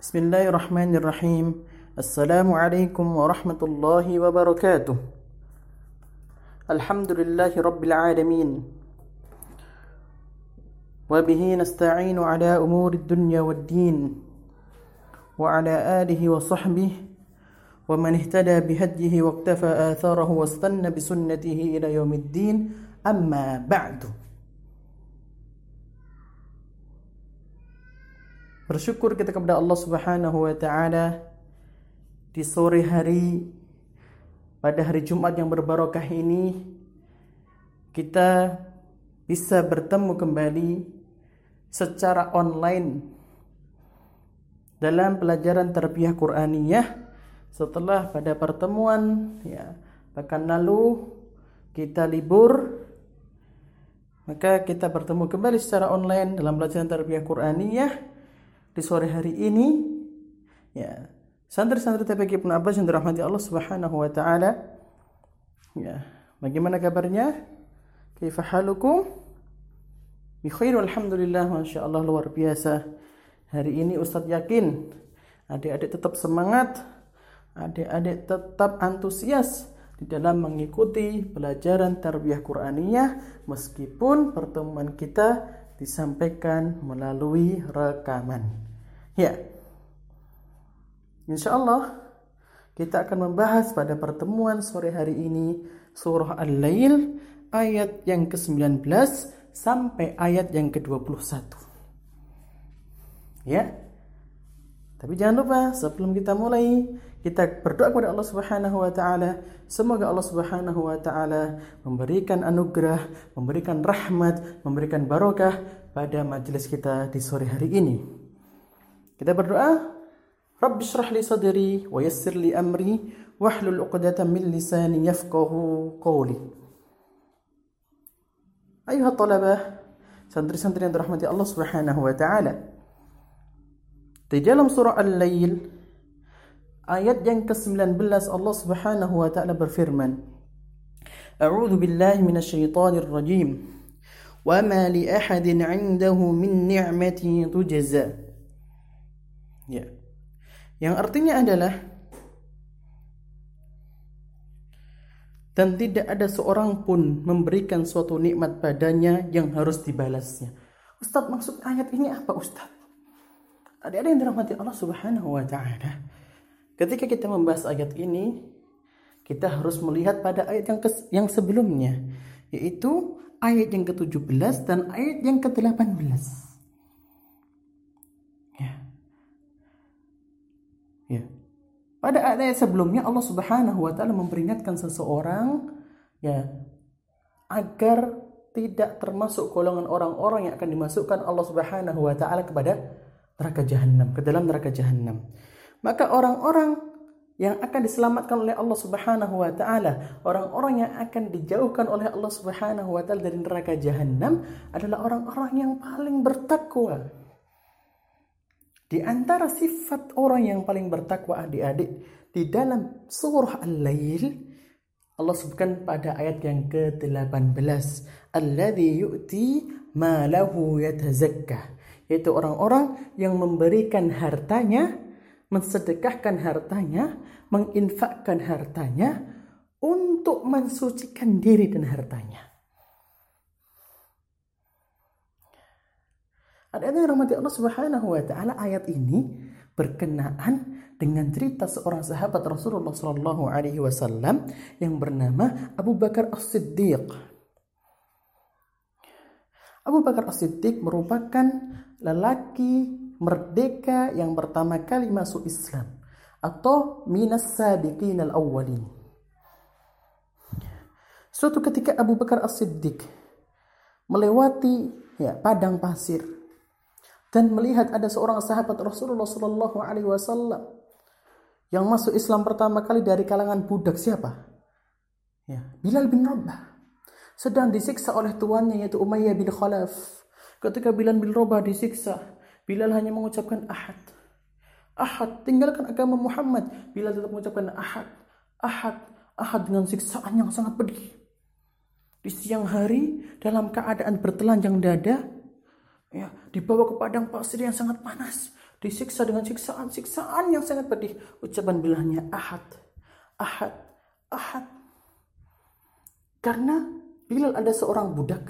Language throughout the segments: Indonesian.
بسم الله الرحمن الرحيم السلام عليكم ورحمة الله وبركاته الحمد لله رب العالمين وبه نستعين على أمور الدنيا والدين وعلى آله وصحبه ومن اهتدى بهديه واقتفى آثاره واستنى بسنته إلى يوم الدين أما بعد Bersyukur kita kepada Allah Subhanahu wa taala di sore hari pada hari Jumat yang berbarokah ini kita bisa bertemu kembali secara online dalam pelajaran tarbiyah Qur'aniyah setelah pada pertemuan ya pekan lalu kita libur maka kita bertemu kembali secara online dalam pelajaran tarbiyah Qur'aniyah di sore hari ini ya santri-santri TPQ Ibnu Abbas yang dirahmati Allah Subhanahu wa taala ya bagaimana kabarnya? Kaifa halukum? Bi khair alhamdulillah masyaallah luar biasa. Hari ini Ustadz yakin adik-adik tetap semangat adik-adik tetap antusias di dalam mengikuti pelajaran tarbiyah Qur'aniyah meskipun pertemuan kita disampaikan melalui rekaman. Ya. Insya Allah kita akan membahas pada pertemuan sore hari ini surah Al-Lail ayat yang ke-19 sampai ayat yang ke-21. Ya. Tapi jangan lupa sebelum kita mulai kita berdoa kepada Allah Subhanahu wa taala semoga Allah Subhanahu wa taala memberikan anugerah, memberikan rahmat, memberikan barokah pada majelis kita di sore hari ini. كتاب الرؤى رب اشرح لي صدري ويسر لي أمري واحلل عقدة من لساني يفقه قولي أيها الطلبة سندري سندري عند رحمة الله سبحانه وتعالى تجالم سورة الليل آيات ينقسم لن بالله الله سبحانه وتعالى برفرمن أعوذ بالله من الشيطان الرجيم وما لأحد عنده من نعمة تجزى Ya Yang artinya adalah dan tidak ada seorang pun memberikan suatu nikmat padanya yang harus dibalasnya. Ustadz maksud ayat ini apa Ustadz? Ada-ada yang dirahmati Allah Subhanahu wa taala. Ketika kita membahas ayat ini, kita harus melihat pada ayat yang kes, yang sebelumnya, yaitu ayat yang ke-17 dan ayat yang ke-18. Pada ayat sebelumnya Allah Subhanahu wa taala memperingatkan seseorang ya agar tidak termasuk golongan orang-orang yang akan dimasukkan Allah Subhanahu wa taala kepada neraka jahanam, ke dalam neraka jahanam. Maka orang-orang yang akan diselamatkan oleh Allah Subhanahu wa taala, orang-orang yang akan dijauhkan oleh Allah Subhanahu wa taala dari neraka jahanam adalah orang-orang yang paling bertakwa. Di antara sifat orang yang paling bertakwa adik-adik di dalam surah Al-Lail Allah sebutkan pada ayat yang ke-18, "Alladzi yu'ti ma lahu yatazakka." yaitu orang-orang yang memberikan hartanya, mensedekahkan hartanya, menginfakkan hartanya untuk mensucikan diri dan hartanya. Ada yang rahmati Allah Subhanahu wa taala ayat ini berkenaan dengan cerita seorang sahabat Rasulullah Shallallahu alaihi wasallam yang bernama Abu Bakar As-Siddiq. Abu Bakar As-Siddiq merupakan lelaki merdeka yang pertama kali masuk Islam atau minas sabiqin al-awwalin. Suatu ketika Abu Bakar As-Siddiq melewati ya padang pasir dan melihat ada seorang sahabat Rasulullah Shallallahu alaihi wasallam yang masuk Islam pertama kali dari kalangan budak siapa? Ya, Bilal bin Rabah. Sedang disiksa oleh tuannya yaitu Umayyah bin Khalaf Ketika Bilal bin Rabah disiksa, Bilal hanya mengucapkan ahad. Ahad, tinggalkan agama Muhammad. Bilal tetap mengucapkan ahad. Ahad, ahad dengan siksaan yang sangat pedih. Di siang hari, dalam keadaan bertelanjang dada, ya, dibawa ke padang pasir yang sangat panas. Disiksa dengan siksaan-siksaan yang sangat pedih. Ucapan Bilalnya ahad, ahad, ahad. Karena Bilal ada seorang budak.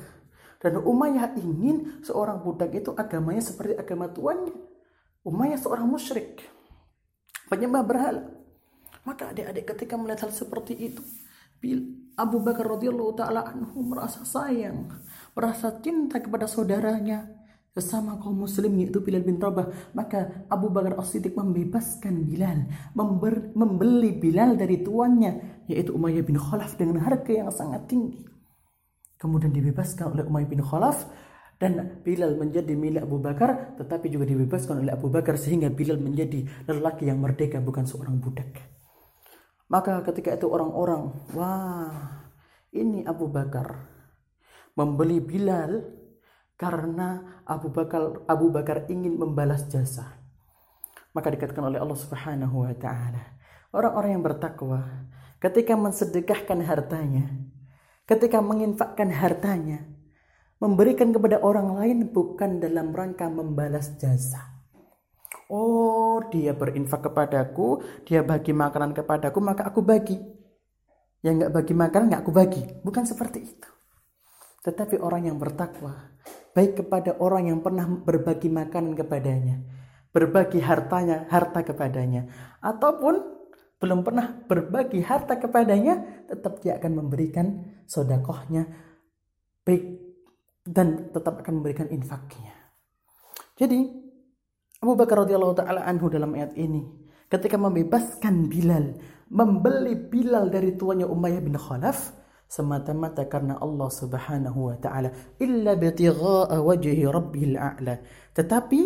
Dan Umayyah ingin seorang budak itu agamanya seperti agama tuannya. Umayyah seorang musyrik. Penyembah berhala. Maka adik-adik ketika melihat hal seperti itu, Abu Bakar radhiyallahu taala anhu merasa sayang, merasa cinta kepada saudaranya sesama kaum muslim yaitu Bilal bin Rabah maka Abu Bakar As-Siddiq membebaskan Bilal member, membeli Bilal dari tuannya yaitu Umayyah bin Khalaf dengan harga yang sangat tinggi. Kemudian dibebaskan oleh Umayyah bin Khalaf dan Bilal menjadi milik Abu Bakar tetapi juga dibebaskan oleh Abu Bakar sehingga Bilal menjadi lelaki yang merdeka bukan seorang budak. Maka ketika itu orang-orang, wah ini Abu Bakar. Membeli Bilal karena Abu Bakar Abu Bakar ingin membalas jasa. Maka dikatakan oleh Allah Subhanahu wa taala, orang-orang yang bertakwa ketika mensedekahkan hartanya, ketika menginfakkan hartanya, memberikan kepada orang lain bukan dalam rangka membalas jasa Oh, dia berinfak kepadaku, dia bagi makanan kepadaku, maka aku bagi. Yang nggak bagi makanan nggak aku bagi. Bukan seperti itu. Tetapi orang yang bertakwa, baik kepada orang yang pernah berbagi makanan kepadanya, berbagi hartanya, harta kepadanya, ataupun belum pernah berbagi harta kepadanya, tetap dia akan memberikan sodakohnya, baik dan tetap akan memberikan infaknya. Jadi Abu Bakar radhiyallahu taala anhu dalam ayat ini ketika membebaskan Bilal, membeli Bilal dari tuannya Umayyah bin Khalaf semata-mata karena Allah Subhanahu wa taala illa bitigha'a wajhi rabbil a'la. Tetapi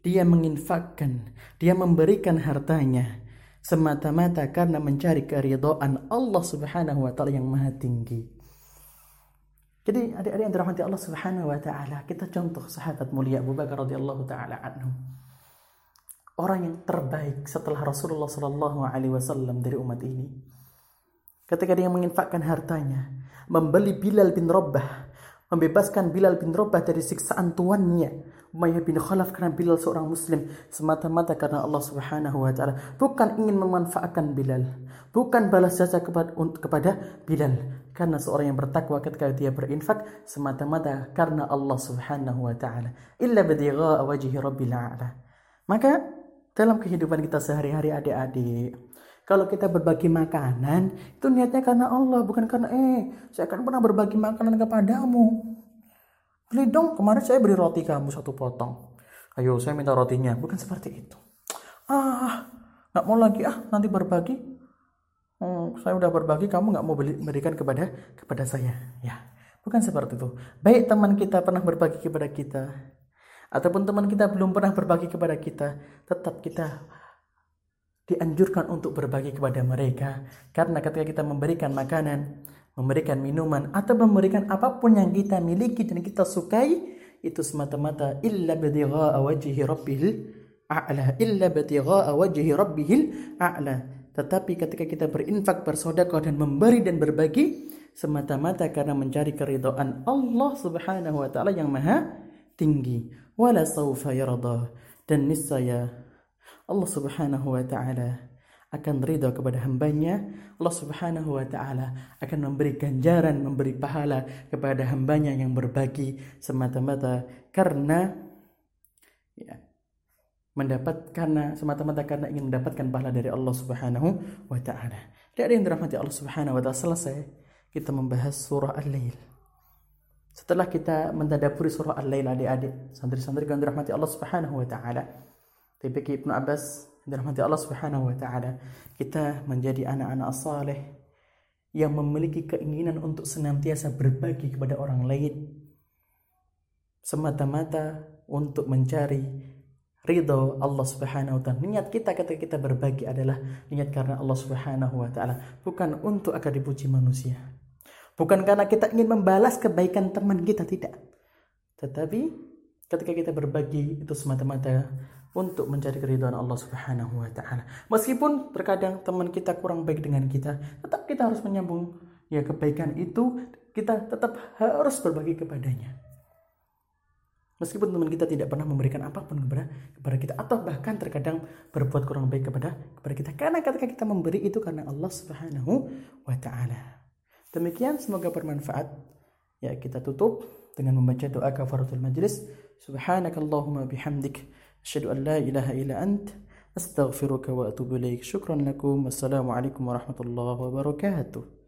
dia menginfakkan, dia memberikan hartanya semata-mata karena mencari keridhaan Allah Subhanahu wa taala yang maha tinggi. Jadi adik-adik yang dirahmati Allah Subhanahu wa taala, kita contoh sahabat mulia Abu Bakar radhiyallahu taala anhu orang yang terbaik setelah Rasulullah Shallallahu Alaihi Wasallam dari umat ini. Ketika dia menginfakkan hartanya, membeli Bilal bin Rabah, membebaskan Bilal bin Rabah dari siksaan tuannya, Umayyah bin Khalaf karena Bilal seorang muslim semata-mata karena Allah Subhanahu wa taala bukan ingin memanfaatkan Bilal bukan balas jasa kepada, Bilal karena seorang yang bertakwa ketika dia berinfak semata-mata karena Allah Subhanahu wa taala illa bidigha wajhi rabbil a'la maka dalam kehidupan kita sehari-hari adik-adik. Kalau kita berbagi makanan, itu niatnya karena Allah, bukan karena eh, saya akan pernah berbagi makanan kepadamu. Beli dong, kemarin saya beri roti kamu satu potong. Ayo, saya minta rotinya. Bukan seperti itu. Ah, nggak mau lagi ah, nanti berbagi. Hmm, saya udah berbagi, kamu nggak mau beli, berikan kepada kepada saya. Ya, bukan seperti itu. Baik teman kita pernah berbagi kepada kita, ataupun teman kita belum pernah berbagi kepada kita, tetap kita dianjurkan untuk berbagi kepada mereka. Karena ketika kita memberikan makanan, memberikan minuman, atau memberikan apa pun yang kita miliki dan kita sukai, itu semata-mata illa bidigha'a wajhi rabbil a'la illa bidigha'a wajhi rabbil a'la. Tetapi ketika kita berinfak bersedekah dan memberi dan berbagi semata-mata karena mencari keridhaan Allah Subhanahu wa taala yang maha tinggi. Wala sawfa yarda. Dan niscaya Allah Subhanahu wa taala akan ridha kepada hambanya Allah Subhanahu wa taala akan memberi ganjaran memberi pahala kepada hambanya yang berbagi semata-mata karena ya mendapat karena semata-mata karena ingin mendapatkan pahala dari Allah Subhanahu wa taala. Ada yang dirahmati Allah Subhanahu wa taala selesai kita membahas surah Al-Lail. Setelah kita mentadaburi surah Al-Lail adik-adik, santri-santri yang dirahmati Allah Subhanahu wa taala. TPK Ibnu Abbas dirahmati Allah Subhanahu wa taala, kita menjadi anak-anak saleh yang memiliki keinginan untuk senantiasa berbagi kepada orang lain semata-mata untuk mencari ridho Allah Subhanahu wa taala. Niat kita ketika kita berbagi adalah niat karena Allah Subhanahu wa taala, bukan untuk agar dipuji manusia. Bukan karena kita ingin membalas kebaikan teman kita, tidak. Tetapi ketika kita berbagi itu semata-mata untuk mencari keridhaan Allah Subhanahu wa taala. Meskipun terkadang teman kita kurang baik dengan kita, tetap kita harus menyambung ya kebaikan itu kita tetap harus berbagi kepadanya. Meskipun teman kita tidak pernah memberikan apa pun kepada kepada kita atau bahkan terkadang berbuat kurang baik kepada kepada kita karena ketika kita memberi itu karena Allah Subhanahu wa taala. Demikian semoga bermanfaat. Ya, kita tutup dengan membaca doa kafaratul majlis. Subhanakallahumma bihamdik أشهد أن لا إله إلا أنت أستغفرك وأتوب إليك. شكرا لكم. والسلام عليكم ورحمة الله وبركاته.